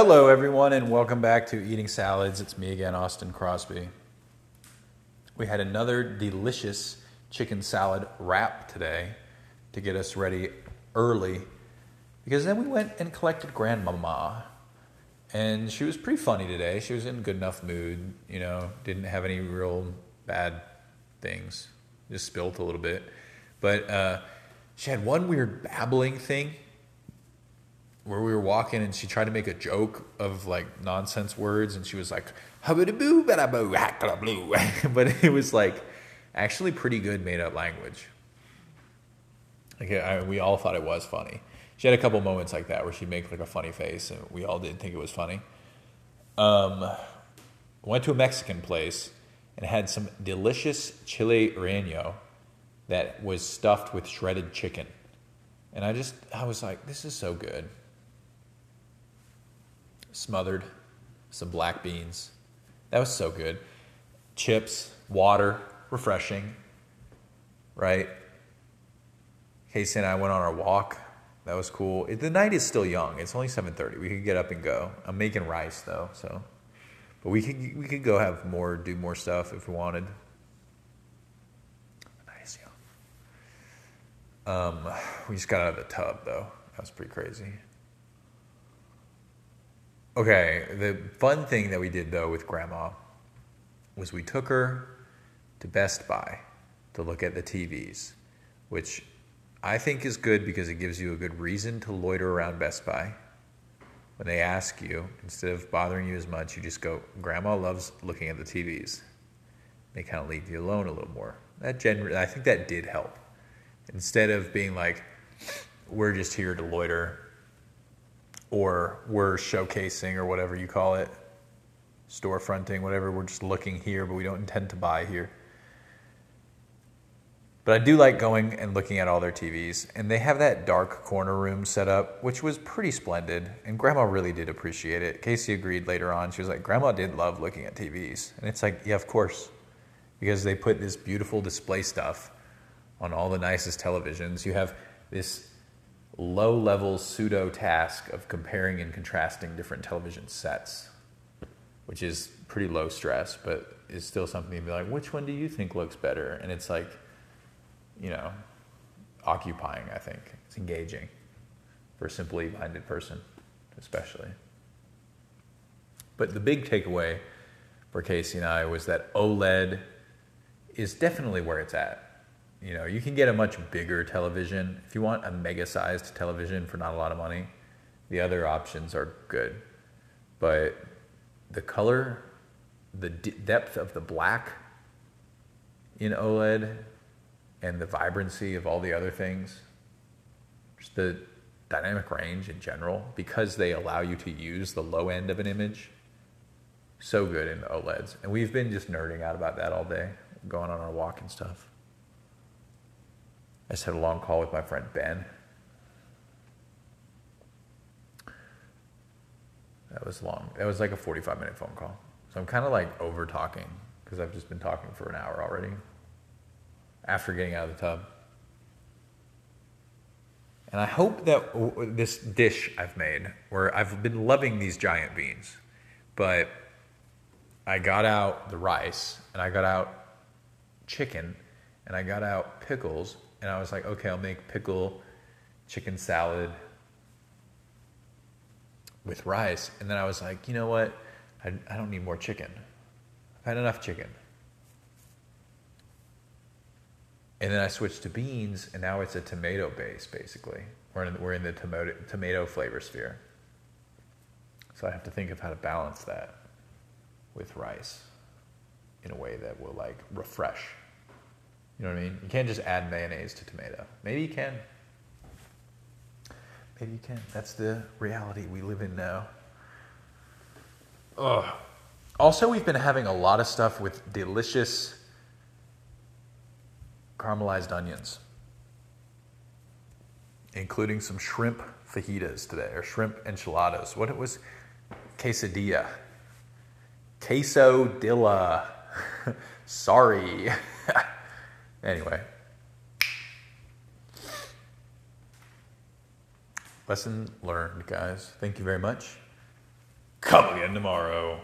Hello, everyone, and welcome back to Eating Salads. It's me again, Austin Crosby. We had another delicious chicken salad wrap today to get us ready early because then we went and collected Grandmama. And she was pretty funny today. She was in good enough mood, you know, didn't have any real bad things, just spilt a little bit. But uh, she had one weird babbling thing where we were walking and she tried to make a joke of like nonsense words and she was like but it was like actually pretty good made up language. Like I, we all thought it was funny. She had a couple moments like that where she'd make like a funny face and we all didn't think it was funny. Um, went to a mexican place and had some delicious chile relleno that was stuffed with shredded chicken. And i just i was like this is so good smothered, some black beans. That was so good. Chips, water, refreshing, right? Casey and I went on our walk. That was cool. The night is still young. It's only 7:30. We could get up and go. I'm making rice though, so but we could we could go have more, do more stuff if we wanted. Nice, yeah. Um, we just got out of the tub though. That was pretty crazy. Okay, the fun thing that we did though with grandma was we took her to Best Buy to look at the TVs, which I think is good because it gives you a good reason to loiter around Best Buy. When they ask you, instead of bothering you as much, you just go, Grandma loves looking at the TVs. They kind of leave you alone a little more. That generally, I think that did help. Instead of being like, we're just here to loiter or we're showcasing or whatever you call it, storefronting, whatever. We're just looking here, but we don't intend to buy here. But I do like going and looking at all their TVs, and they have that dark corner room set up, which was pretty splendid. And Grandma really did appreciate it. Casey agreed later on. She was like, Grandma did love looking at TVs. And it's like, yeah, of course, because they put this beautiful display stuff on all the nicest televisions. You have this low level pseudo task of comparing and contrasting different television sets, which is pretty low stress, but is still something to be like, which one do you think looks better? And it's like, you know, occupying, I think. It's engaging for a simply minded person, especially. But the big takeaway for Casey and I was that OLED is definitely where it's at you know, you can get a much bigger television. If you want a mega sized television for not a lot of money, the other options are good. But the color, the d- depth of the black in OLED, and the vibrancy of all the other things, just the dynamic range in general, because they allow you to use the low end of an image, so good in the OLEDs. And we've been just nerding out about that all day, going on our walk and stuff. I just had a long call with my friend Ben. That was long. That was like a 45 minute phone call. So I'm kind of like over talking because I've just been talking for an hour already after getting out of the tub. And I hope that this dish I've made, where I've been loving these giant beans, but I got out the rice and I got out chicken and I got out pickles and I was like, okay, I'll make pickle chicken salad with rice. And then I was like, you know what? I, I don't need more chicken. I've had enough chicken. And then I switched to beans, and now it's a tomato base, basically. We're in, we're in the tomato, tomato flavor sphere. So I have to think of how to balance that with rice in a way that will like refresh you know what I mean? You can't just add mayonnaise to tomato. Maybe you can. Maybe you can. That's the reality we live in now. Ugh. Also, we've been having a lot of stuff with delicious caramelized onions, including some shrimp fajitas today, or shrimp enchiladas. What it was? Quesadilla. Quesodilla. Sorry. Anyway. Lesson learned, guys. Thank you very much. Come again tomorrow.